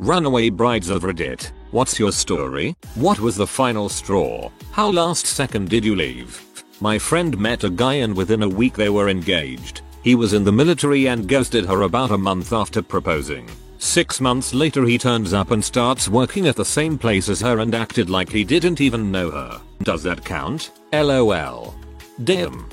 Runaway brides of Reddit. What's your story? What was the final straw? How last second did you leave? My friend met a guy and within a week they were engaged. He was in the military and ghosted her about a month after proposing. Six months later he turns up and starts working at the same place as her and acted like he didn't even know her. Does that count? LOL. Damn.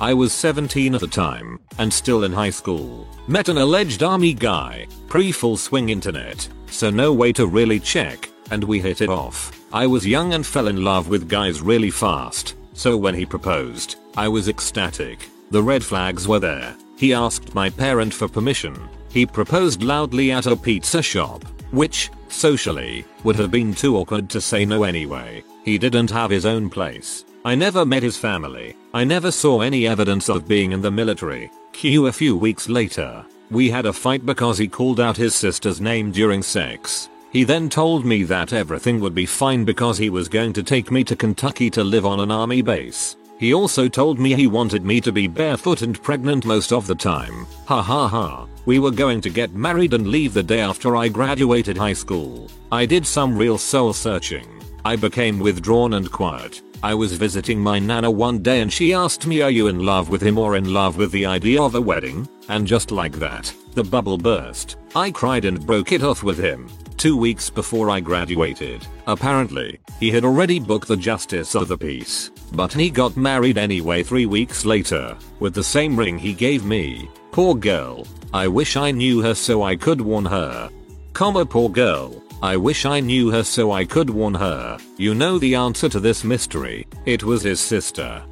I was 17 at the time, and still in high school. Met an alleged army guy, pre full swing internet, so no way to really check, and we hit it off. I was young and fell in love with guys really fast, so when he proposed, I was ecstatic. The red flags were there. He asked my parent for permission. He proposed loudly at a pizza shop, which, socially, would have been too awkward to say no anyway. He didn't have his own place. I never met his family. I never saw any evidence of being in the military. Q a few weeks later, we had a fight because he called out his sister's name during sex. He then told me that everything would be fine because he was going to take me to Kentucky to live on an army base. He also told me he wanted me to be barefoot and pregnant most of the time. Ha ha ha. We were going to get married and leave the day after I graduated high school. I did some real soul searching. I became withdrawn and quiet. I was visiting my nana one day and she asked me are you in love with him or in love with the idea of a wedding? And just like that, the bubble burst. I cried and broke it off with him. Two weeks before I graduated, apparently, he had already booked the justice of the peace. But he got married anyway three weeks later, with the same ring he gave me. Poor girl. I wish I knew her so I could warn her. Comma poor girl. I wish I knew her so I could warn her. You know the answer to this mystery. It was his sister.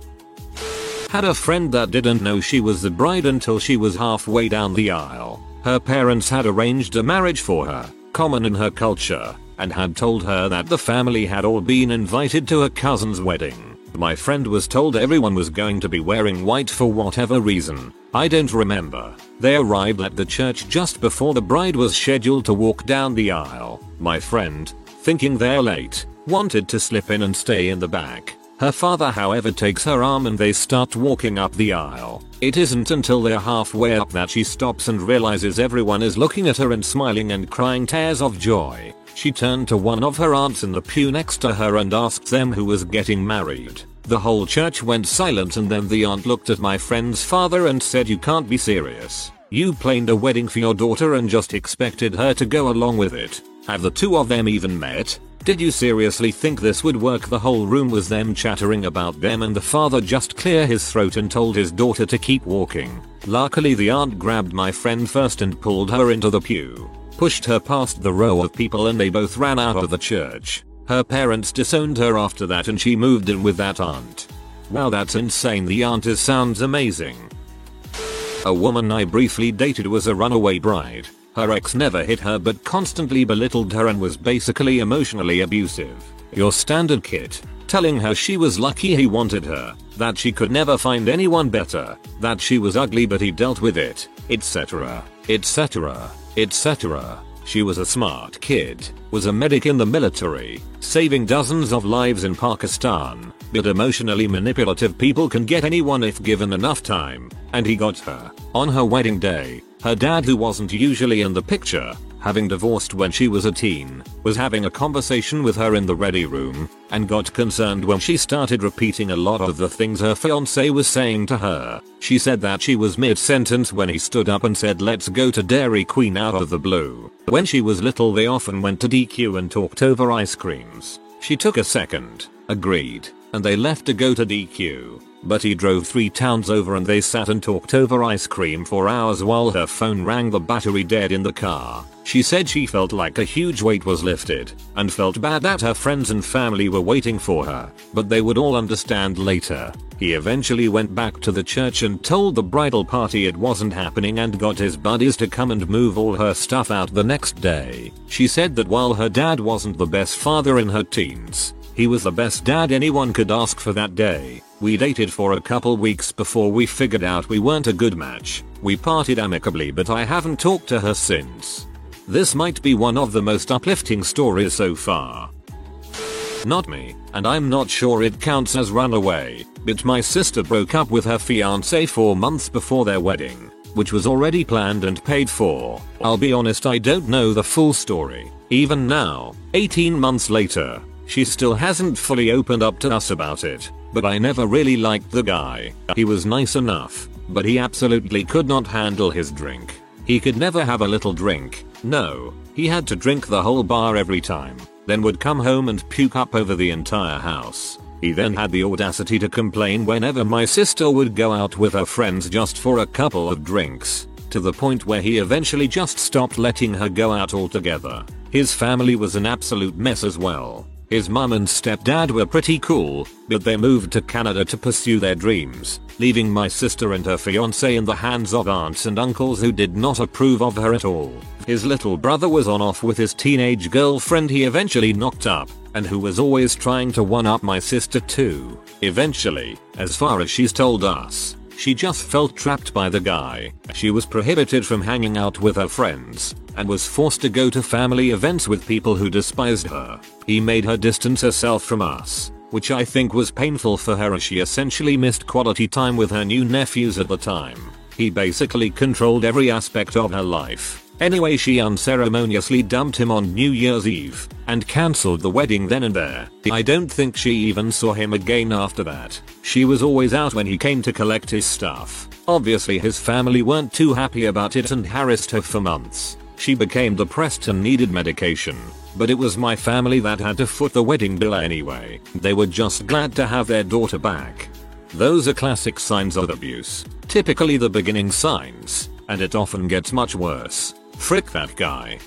Had a friend that didn't know she was the bride until she was halfway down the aisle. Her parents had arranged a marriage for her, common in her culture, and had told her that the family had all been invited to her cousin's wedding. My friend was told everyone was going to be wearing white for whatever reason. I don't remember. They arrived at the church just before the bride was scheduled to walk down the aisle. My friend, thinking they're late, wanted to slip in and stay in the back. Her father however takes her arm and they start walking up the aisle. It isn't until they're halfway up that she stops and realizes everyone is looking at her and smiling and crying tears of joy. She turned to one of her aunts in the pew next to her and asked them who was getting married. The whole church went silent and then the aunt looked at my friend's father and said you can't be serious. You planned a wedding for your daughter and just expected her to go along with it. Have the two of them even met? Did you seriously think this would work? The whole room was them chattering about them and the father just clear his throat and told his daughter to keep walking. Luckily the aunt grabbed my friend first and pulled her into the pew. Pushed her past the row of people and they both ran out of the church. Her parents disowned her after that and she moved in with that aunt. Wow that's insane the aunt is sounds amazing. A woman I briefly dated was a runaway bride. Her ex never hit her but constantly belittled her and was basically emotionally abusive. Your standard kid, telling her she was lucky he wanted her, that she could never find anyone better, that she was ugly but he dealt with it, etc, etc, etc. She was a smart kid, was a medic in the military, saving dozens of lives in Pakistan, but emotionally manipulative people can get anyone if given enough time, and he got her. On her wedding day, her dad who wasn't usually in the picture, having divorced when she was a teen, was having a conversation with her in the ready room, and got concerned when she started repeating a lot of the things her fiance was saying to her. She said that she was mid-sentence when he stood up and said let's go to Dairy Queen out of the blue. When she was little they often went to DQ and talked over ice creams. She took a second, agreed, and they left to go to DQ. But he drove three towns over and they sat and talked over ice cream for hours while her phone rang the battery dead in the car. She said she felt like a huge weight was lifted and felt bad that her friends and family were waiting for her, but they would all understand later. He eventually went back to the church and told the bridal party it wasn't happening and got his buddies to come and move all her stuff out the next day. She said that while her dad wasn't the best father in her teens, he was the best dad anyone could ask for that day. We dated for a couple weeks before we figured out we weren't a good match. We parted amicably but I haven't talked to her since. This might be one of the most uplifting stories so far. Not me, and I'm not sure it counts as runaway, but my sister broke up with her fiance 4 months before their wedding. which was already planned and paid for. I'll be honest I don't know the full story. Even now, 18 months later, she still hasn't fully opened up to us about it. But I never really liked the guy. He was nice enough, but he absolutely could not handle his drink. He could never have a little drink. No, he had to drink the whole bar every time, then would come home and puke up over the entire house. He then had the audacity to complain whenever my sister would go out with her friends just for a couple of drinks, to the point where he eventually just stopped letting her go out altogether. His family was an absolute mess as well. His mum and stepdad were pretty cool, but they moved to Canada to pursue their dreams, leaving my sister and her fiance in the hands of aunts and uncles who did not approve of her at all. His little brother was on off with his teenage girlfriend he eventually knocked up, and who was always trying to one up my sister too. Eventually, as far as she's told us, she just felt trapped by the guy. She was prohibited from hanging out with her friends, and was forced to go to family events with people who despised her. He made her distance herself from us, which I think was painful for her as she essentially missed quality time with her new nephews at the time. He basically controlled every aspect of her life. Anyway she unceremoniously dumped him on New Year's Eve and cancelled the wedding then and there. I don't think she even saw him again after that. She was always out when he came to collect his stuff. Obviously his family weren't too happy about it and harassed her for months. She became depressed and needed medication. But it was my family that had to foot the wedding bill anyway. They were just glad to have their daughter back. Those are classic signs of abuse. Typically the beginning signs. And it often gets much worse. Frick that guy.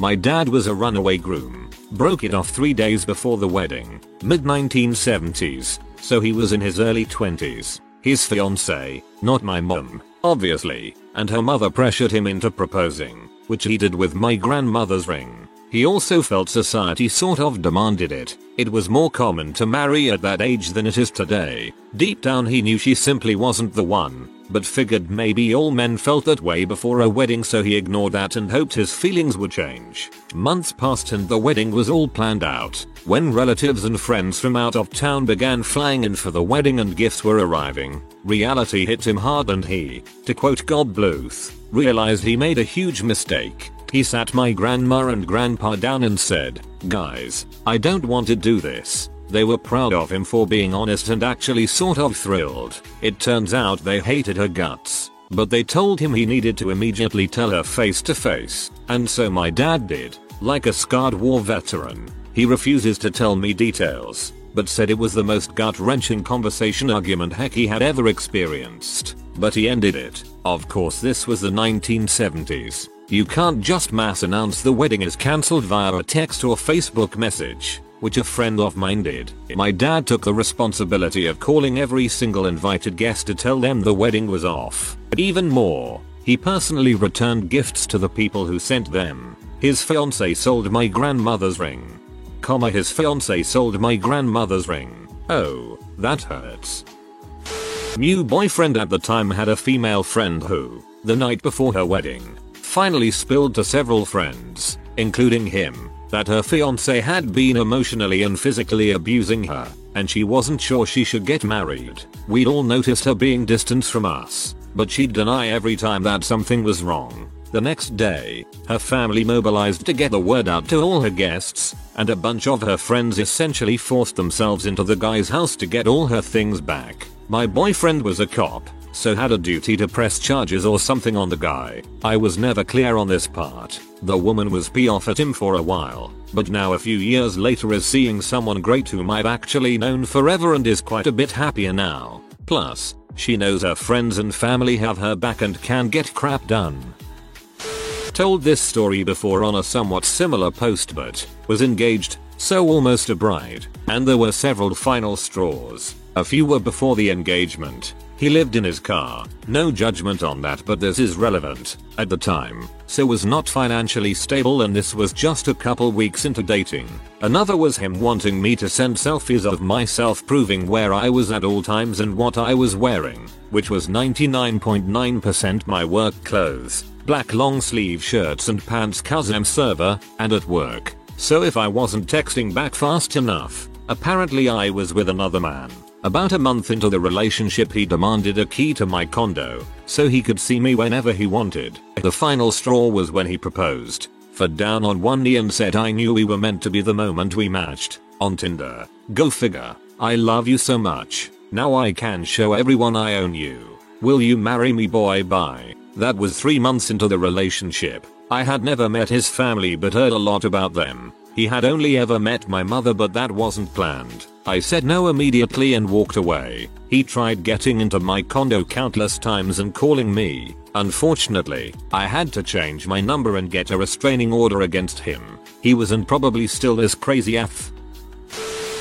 My dad was a runaway groom. Broke it off three days before the wedding. Mid 1970s. So he was in his early 20s. His fiance, not my mum, obviously, and her mother pressured him into proposing, which he did with my grandmother's ring. He also felt society sort of demanded it. It was more common to marry at that age than it is today. Deep down he knew she simply wasn't the one, but figured maybe all men felt that way before a wedding so he ignored that and hoped his feelings would change. Months passed and the wedding was all planned out. When relatives and friends from out of town began flying in for the wedding and gifts were arriving, reality hit him hard and he, to quote Gob Bluth, realized he made a huge mistake. He sat my grandma and grandpa down and said, guys, I don't want to do this. They were proud of him for being honest and actually sort of thrilled. It turns out they hated her guts. But they told him he needed to immediately tell her face to face. And so my dad did. Like a scarred war veteran. He refuses to tell me details. But said it was the most gut wrenching conversation argument heck he had ever experienced. But he ended it. Of course this was the 1970s. You can't just mass announce the wedding is cancelled via a text or Facebook message which a friend of mine did. My dad took the responsibility of calling every single invited guest to tell them the wedding was off. Even more, he personally returned gifts to the people who sent them. His fiance sold my grandmother's ring. Comma his fiance sold my grandmother's ring. Oh, that hurts. New boyfriend at the time had a female friend who, the night before her wedding, finally spilled to several friends, including him, that her fiance had been emotionally and physically abusing her, and she wasn't sure she should get married. We'd all noticed her being distant from us, but she'd deny every time that something was wrong. The next day, her family mobilized to get the word out to all her guests, and a bunch of her friends essentially forced themselves into the guy's house to get all her things back. My boyfriend was a cop, so had a duty to press charges or something on the guy. I was never clear on this part. The woman was pee off at him for a while, but now a few years later is seeing someone great whom I've actually known forever and is quite a bit happier now. Plus, she knows her friends and family have her back and can get crap done. Told this story before on a somewhat similar post but was engaged, so almost a bride, and there were several final straws. A few were before the engagement, he lived in his car, no judgment on that but this is relevant, at the time, so was not financially stable and this was just a couple weeks into dating. Another was him wanting me to send selfies of myself proving where I was at all times and what I was wearing, which was 99.9% my work clothes, black long sleeve shirts and pants cause I'm server, and at work. So if I wasn't texting back fast enough, apparently I was with another man. About a month into the relationship he demanded a key to my condo so he could see me whenever he wanted. The final straw was when he proposed, fell down on one knee and said I knew we were meant to be the moment we matched on Tinder. Go figure. I love you so much. Now I can show everyone I own you. Will you marry me boy bye. That was 3 months into the relationship. I had never met his family but heard a lot about them. He had only ever met my mother but that wasn't planned. I said no immediately and walked away. He tried getting into my condo countless times and calling me. Unfortunately, I had to change my number and get a restraining order against him. He was and probably still is crazy af.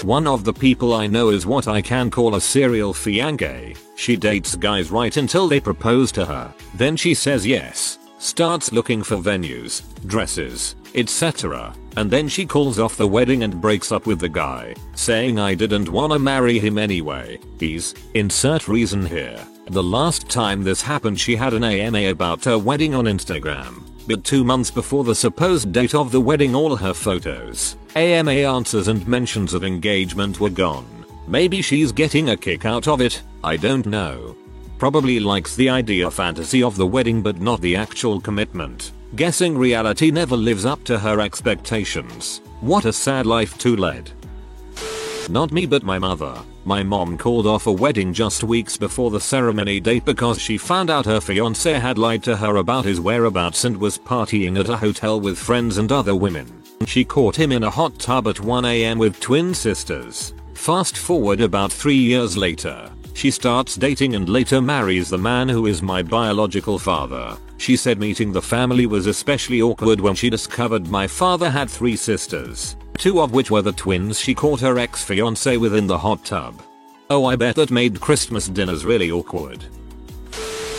One of the people I know is what I can call a serial fiancé. She dates guys right until they propose to her. Then she says yes, starts looking for venues, dresses, etc. And then she calls off the wedding and breaks up with the guy, saying I didn't wanna marry him anyway. He's, insert reason here. The last time this happened she had an AMA about her wedding on Instagram. But two months before the supposed date of the wedding all her photos, AMA answers and mentions of engagement were gone. Maybe she's getting a kick out of it, I don't know. Probably likes the idea fantasy of the wedding but not the actual commitment. Guessing reality never lives up to her expectations. What a sad life to lead. Not me but my mother. My mom called off a wedding just weeks before the ceremony date because she found out her fiance had lied to her about his whereabouts and was partying at a hotel with friends and other women. She caught him in a hot tub at 1am with twin sisters. Fast forward about 3 years later, she starts dating and later marries the man who is my biological father. She said meeting the family was especially awkward when she discovered my father had three sisters, two of which were the twins she caught her ex-fiance with in the hot tub. Oh I bet that made Christmas dinners really awkward.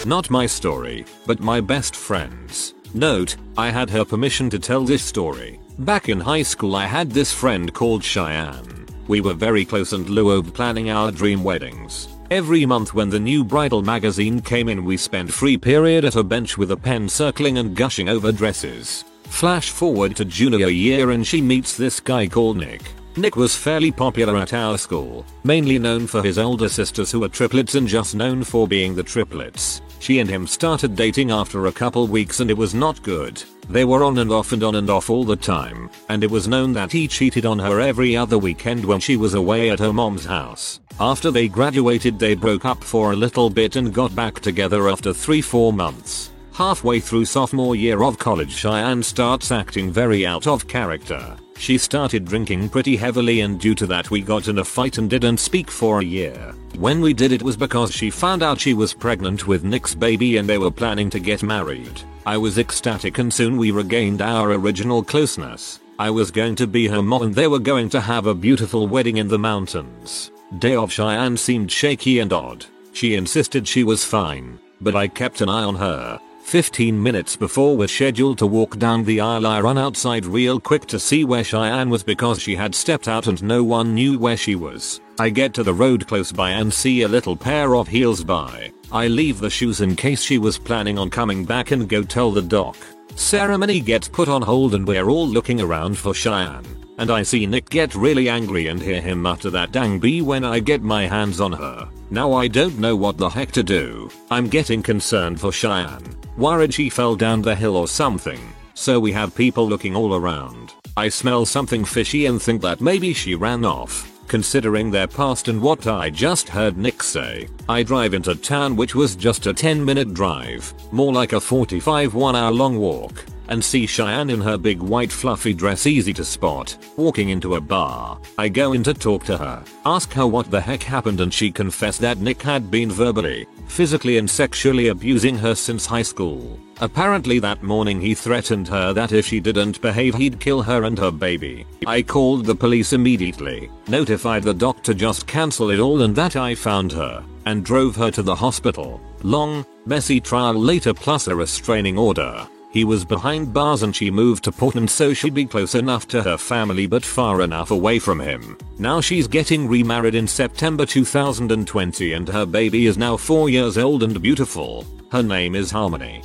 Not my story, but my best friend's. Note, I had her permission to tell this story. Back in high school I had this friend called Cheyenne. We were very close and loved planning our dream weddings. Every month when the new bridal magazine came in we spent free period at a bench with a pen circling and gushing over dresses. Flash forward to junior year and she meets this guy called Nick. Nick was fairly popular at our school, mainly known for his older sisters who are triplets and just known for being the triplets. She and him started dating after a couple weeks and it was not good. They were on and off and on and off all the time, and it was known that he cheated on her every other weekend when she was away at her mom's house. After they graduated they broke up for a little bit and got back together after 3-4 months. Halfway through sophomore year of college Cheyenne starts acting very out of character. She started drinking pretty heavily and due to that we got in a fight and didn't speak for a year. When we did it was because she found out she was pregnant with Nick's baby and they were planning to get married. I was ecstatic and soon we regained our original closeness. I was going to be her mom and they were going to have a beautiful wedding in the mountains. Day of Cheyenne seemed shaky and odd. She insisted she was fine, but I kept an eye on her. 15 minutes before we're scheduled to walk down the aisle I run outside real quick to see where Cheyenne was because she had stepped out and no one knew where she was. I get to the road close by and see a little pair of heels by. I leave the shoes in case she was planning on coming back and go tell the doc. Ceremony gets put on hold and we're all looking around for Cheyenne. And I see Nick get really angry and hear him mutter that dang bee when I get my hands on her. Now I don't know what the heck to do. I'm getting concerned for Cheyenne. Worried she fell down the hill or something. So we have people looking all around. I smell something fishy and think that maybe she ran off. Considering their past and what I just heard Nick say, I drive into town which was just a 10 minute drive, more like a 45 one hour long walk and see Cheyenne in her big white fluffy dress easy to spot, walking into a bar. I go in to talk to her, ask her what the heck happened and she confessed that Nick had been verbally, physically and sexually abusing her since high school. Apparently that morning he threatened her that if she didn't behave he'd kill her and her baby. I called the police immediately, notified the doctor just cancel it all and that I found her, and drove her to the hospital. Long, messy trial later plus a restraining order. He was behind bars and she moved to Portland so she'd be close enough to her family but far enough away from him. Now she's getting remarried in September 2020 and her baby is now 4 years old and beautiful. Her name is Harmony.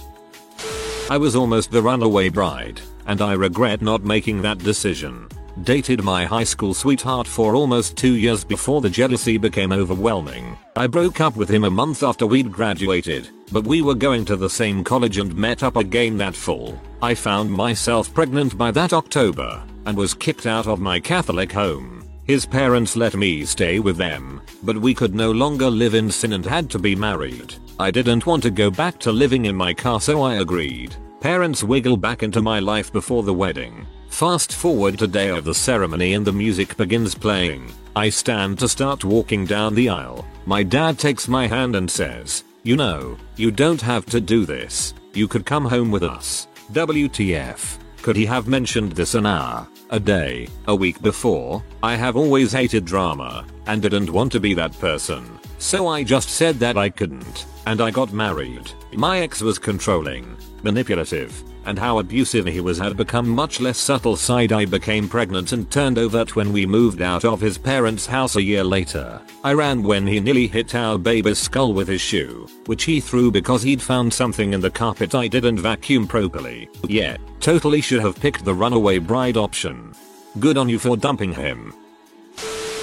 I was almost the runaway bride, and I regret not making that decision. Dated my high school sweetheart for almost 2 years before the jealousy became overwhelming. I broke up with him a month after we'd graduated, but we were going to the same college and met up again that fall. I found myself pregnant by that October and was kicked out of my Catholic home. His parents let me stay with them, but we could no longer live in sin and had to be married. I didn't want to go back to living in my car so I agreed. Parents wiggle back into my life before the wedding. Fast forward to day of the ceremony and the music begins playing. I stand to start walking down the aisle. My dad takes my hand and says, you know, you don't have to do this. You could come home with us. WTF. Could he have mentioned this an hour, a day, a week before? I have always hated drama and didn't want to be that person. So I just said that I couldn't and I got married. My ex was controlling, manipulative, and how abusive he was had become much less subtle side I became pregnant and turned overt when we moved out of his parents house a year later. I ran when he nearly hit our baby's skull with his shoe, which he threw because he'd found something in the carpet I didn't vacuum properly. Yeah, totally should have picked the runaway bride option. Good on you for dumping him.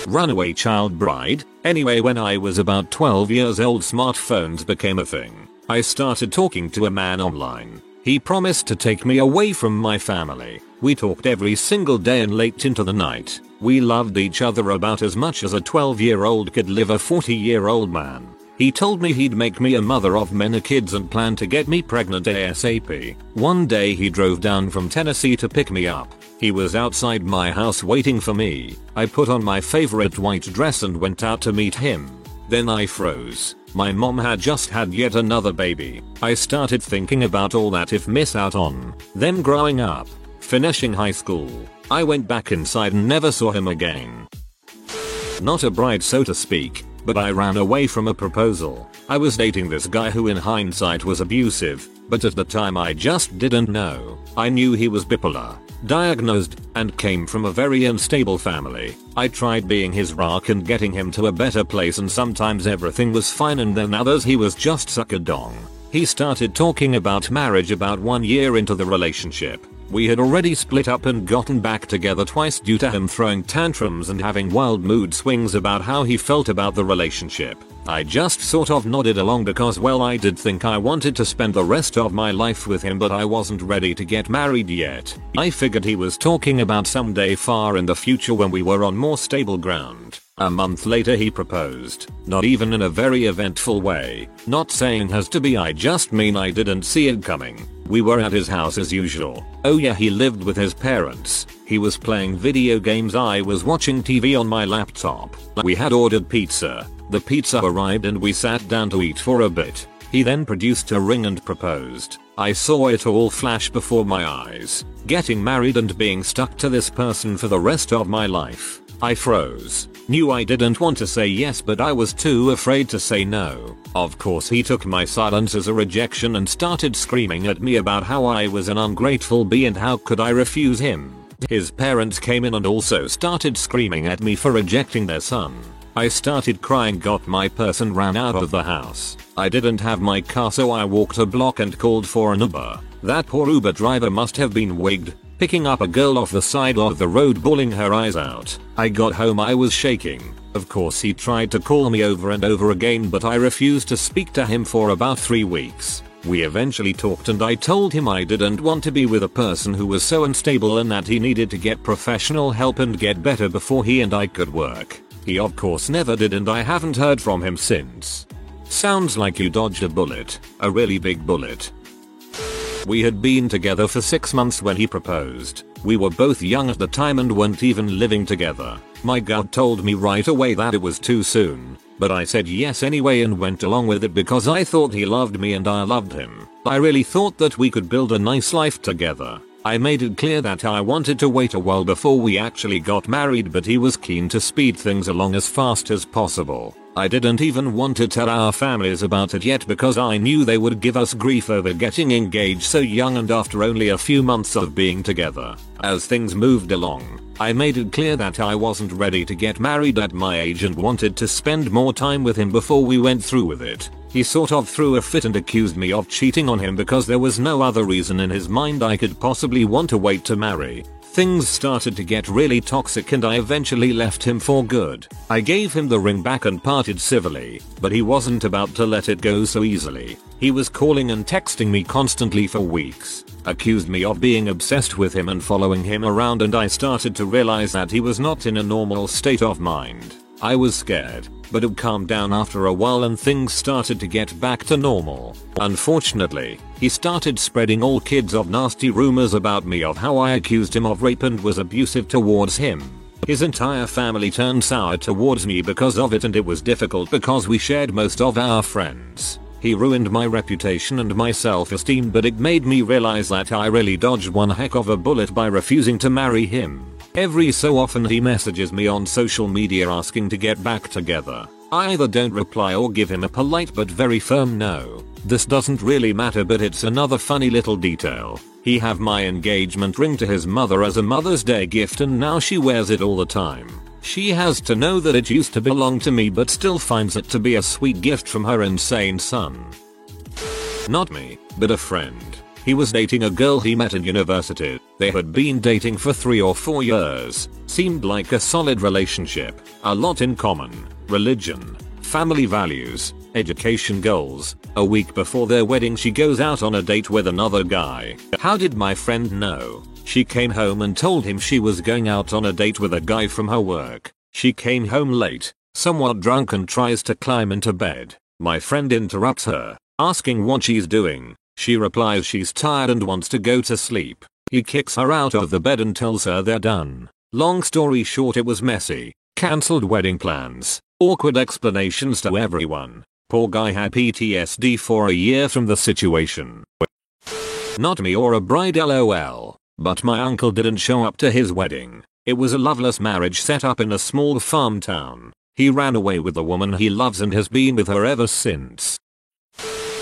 Runaway child bride? Anyway when I was about 12 years old smartphones became a thing. I started talking to a man online he promised to take me away from my family. We talked every single day and late into the night. We loved each other about as much as a 12 year old could live a 40 year old man. He told me he'd make me a mother of many kids and planned to get me pregnant ASAP. One day he drove down from Tennessee to pick me up. He was outside my house waiting for me. I put on my favorite white dress and went out to meet him. Then I froze. My mom had just had yet another baby. I started thinking about all that if miss out on. Them growing up. Finishing high school. I went back inside and never saw him again. Not a bride so to speak, but I ran away from a proposal. I was dating this guy who in hindsight was abusive, but at the time I just didn't know. I knew he was bipolar, diagnosed, and came from a very unstable family. I tried being his rock and getting him to a better place and sometimes everything was fine and then others he was just suck a dong. He started talking about marriage about one year into the relationship. We had already split up and gotten back together twice due to him throwing tantrums and having wild mood swings about how he felt about the relationship. I just sort of nodded along because well I did think I wanted to spend the rest of my life with him but I wasn't ready to get married yet. I figured he was talking about someday far in the future when we were on more stable ground. A month later he proposed, not even in a very eventful way, not saying has to be I just mean I didn't see it coming. We were at his house as usual. Oh yeah he lived with his parents. He was playing video games I was watching TV on my laptop. We had ordered pizza. The pizza arrived and we sat down to eat for a bit. He then produced a ring and proposed. I saw it all flash before my eyes. Getting married and being stuck to this person for the rest of my life. I froze. Knew I didn't want to say yes but I was too afraid to say no. Of course he took my silence as a rejection and started screaming at me about how I was an ungrateful bee and how could I refuse him. His parents came in and also started screaming at me for rejecting their son. I started crying got my purse and ran out of the house. I didn't have my car so I walked a block and called for an Uber. That poor Uber driver must have been wigged, picking up a girl off the side of the road bawling her eyes out. I got home I was shaking. Of course he tried to call me over and over again but I refused to speak to him for about 3 weeks. We eventually talked and I told him I didn't want to be with a person who was so unstable and that he needed to get professional help and get better before he and I could work. He of course never did and I haven't heard from him since. Sounds like you dodged a bullet, a really big bullet. We had been together for 6 months when he proposed. We were both young at the time and weren't even living together. My gut told me right away that it was too soon, but I said yes anyway and went along with it because I thought he loved me and I loved him. I really thought that we could build a nice life together. I made it clear that I wanted to wait a while before we actually got married but he was keen to speed things along as fast as possible. I didn't even want to tell our families about it yet because I knew they would give us grief over getting engaged so young and after only a few months of being together. As things moved along, I made it clear that I wasn't ready to get married at my age and wanted to spend more time with him before we went through with it. He sort of threw a fit and accused me of cheating on him because there was no other reason in his mind I could possibly want to wait to marry. Things started to get really toxic and I eventually left him for good. I gave him the ring back and parted civilly, but he wasn't about to let it go so easily. He was calling and texting me constantly for weeks, accused me of being obsessed with him and following him around and I started to realize that he was not in a normal state of mind. I was scared, but it calmed down after a while and things started to get back to normal. Unfortunately, he started spreading all kids of nasty rumors about me of how I accused him of rape and was abusive towards him. His entire family turned sour towards me because of it and it was difficult because we shared most of our friends. He ruined my reputation and my self-esteem but it made me realize that I really dodged one heck of a bullet by refusing to marry him. Every so often he messages me on social media asking to get back together. I either don't reply or give him a polite but very firm no. This doesn't really matter but it's another funny little detail. He have my engagement ring to his mother as a Mother's Day gift and now she wears it all the time. She has to know that it used to belong to me but still finds it to be a sweet gift from her insane son. Not me, but a friend. He was dating a girl he met in university. They had been dating for 3 or 4 years. Seemed like a solid relationship. A lot in common. Religion. Family values. Education goals. A week before their wedding she goes out on a date with another guy. How did my friend know? She came home and told him she was going out on a date with a guy from her work. She came home late, somewhat drunk and tries to climb into bed. My friend interrupts her, asking what she's doing. She replies she's tired and wants to go to sleep. He kicks her out of the bed and tells her they're done. Long story short it was messy. Cancelled wedding plans. Awkward explanations to everyone. Poor guy had PTSD for a year from the situation. Not me or a bride lol. But my uncle didn't show up to his wedding. It was a loveless marriage set up in a small farm town. He ran away with the woman he loves and has been with her ever since.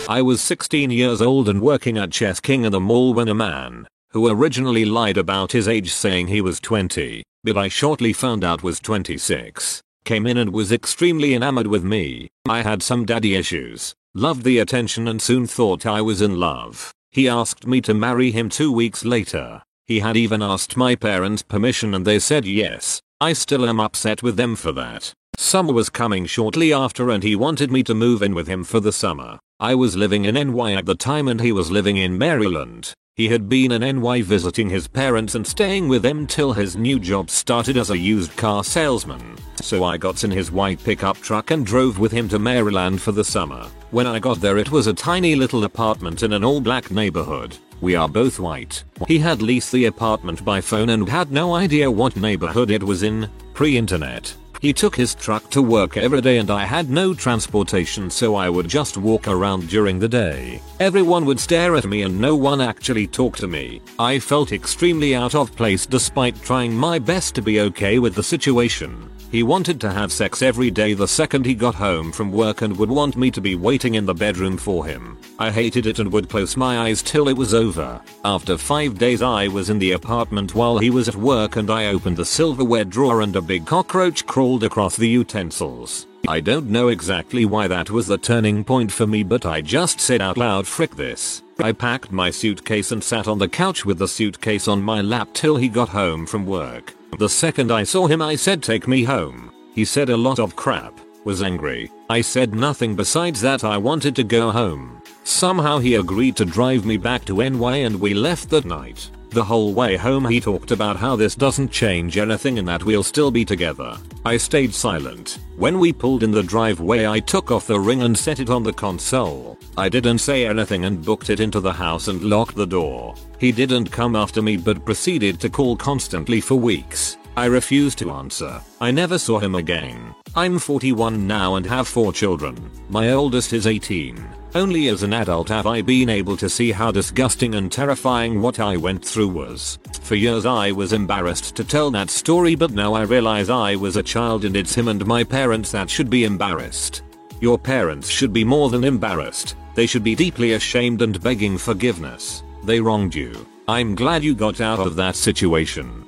I was 16 years old and working at Chess King in the mall when a man, who originally lied about his age saying he was 20, but I shortly found out was 26, came in and was extremely enamored with me. I had some daddy issues, loved the attention and soon thought I was in love. He asked me to marry him two weeks later. He had even asked my parents permission and they said yes. I still am upset with them for that. Summer was coming shortly after and he wanted me to move in with him for the summer. I was living in NY at the time and he was living in Maryland. He had been in NY visiting his parents and staying with them till his new job started as a used car salesman. So I got in his white pickup truck and drove with him to Maryland for the summer. When I got there it was a tiny little apartment in an all black neighborhood. We are both white. He had leased the apartment by phone and had no idea what neighborhood it was in, pre-internet. He took his truck to work every day and I had no transportation so I would just walk around during the day. Everyone would stare at me and no one actually talked to me. I felt extremely out of place despite trying my best to be okay with the situation. He wanted to have sex every day the second he got home from work and would want me to be waiting in the bedroom for him. I hated it and would close my eyes till it was over. After 5 days I was in the apartment while he was at work and I opened the silverware drawer and a big cockroach crawled across the utensils. I don't know exactly why that was the turning point for me but I just said out loud frick this. I packed my suitcase and sat on the couch with the suitcase on my lap till he got home from work. The second I saw him I said take me home. He said a lot of crap, was angry. I said nothing besides that I wanted to go home. Somehow he agreed to drive me back to NY and we left that night. The whole way home he talked about how this doesn't change anything and that we'll still be together. I stayed silent. When we pulled in the driveway I took off the ring and set it on the console. I didn't say anything and booked it into the house and locked the door. He didn't come after me but proceeded to call constantly for weeks. I refused to answer. I never saw him again. I'm 41 now and have 4 children. My oldest is 18. Only as an adult have I been able to see how disgusting and terrifying what I went through was. For years I was embarrassed to tell that story but now I realize I was a child and it's him and my parents that should be embarrassed. Your parents should be more than embarrassed. They should be deeply ashamed and begging forgiveness. They wronged you. I'm glad you got out of that situation.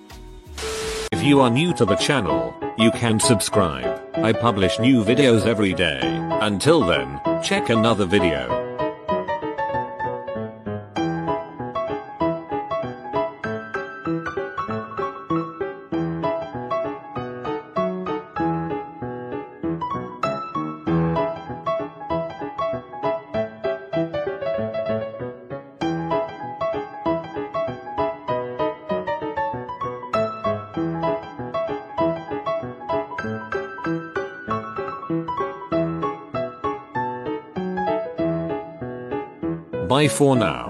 If you are new to the channel, you can subscribe. I publish new videos every day. Until then, Check another video. Bye for now.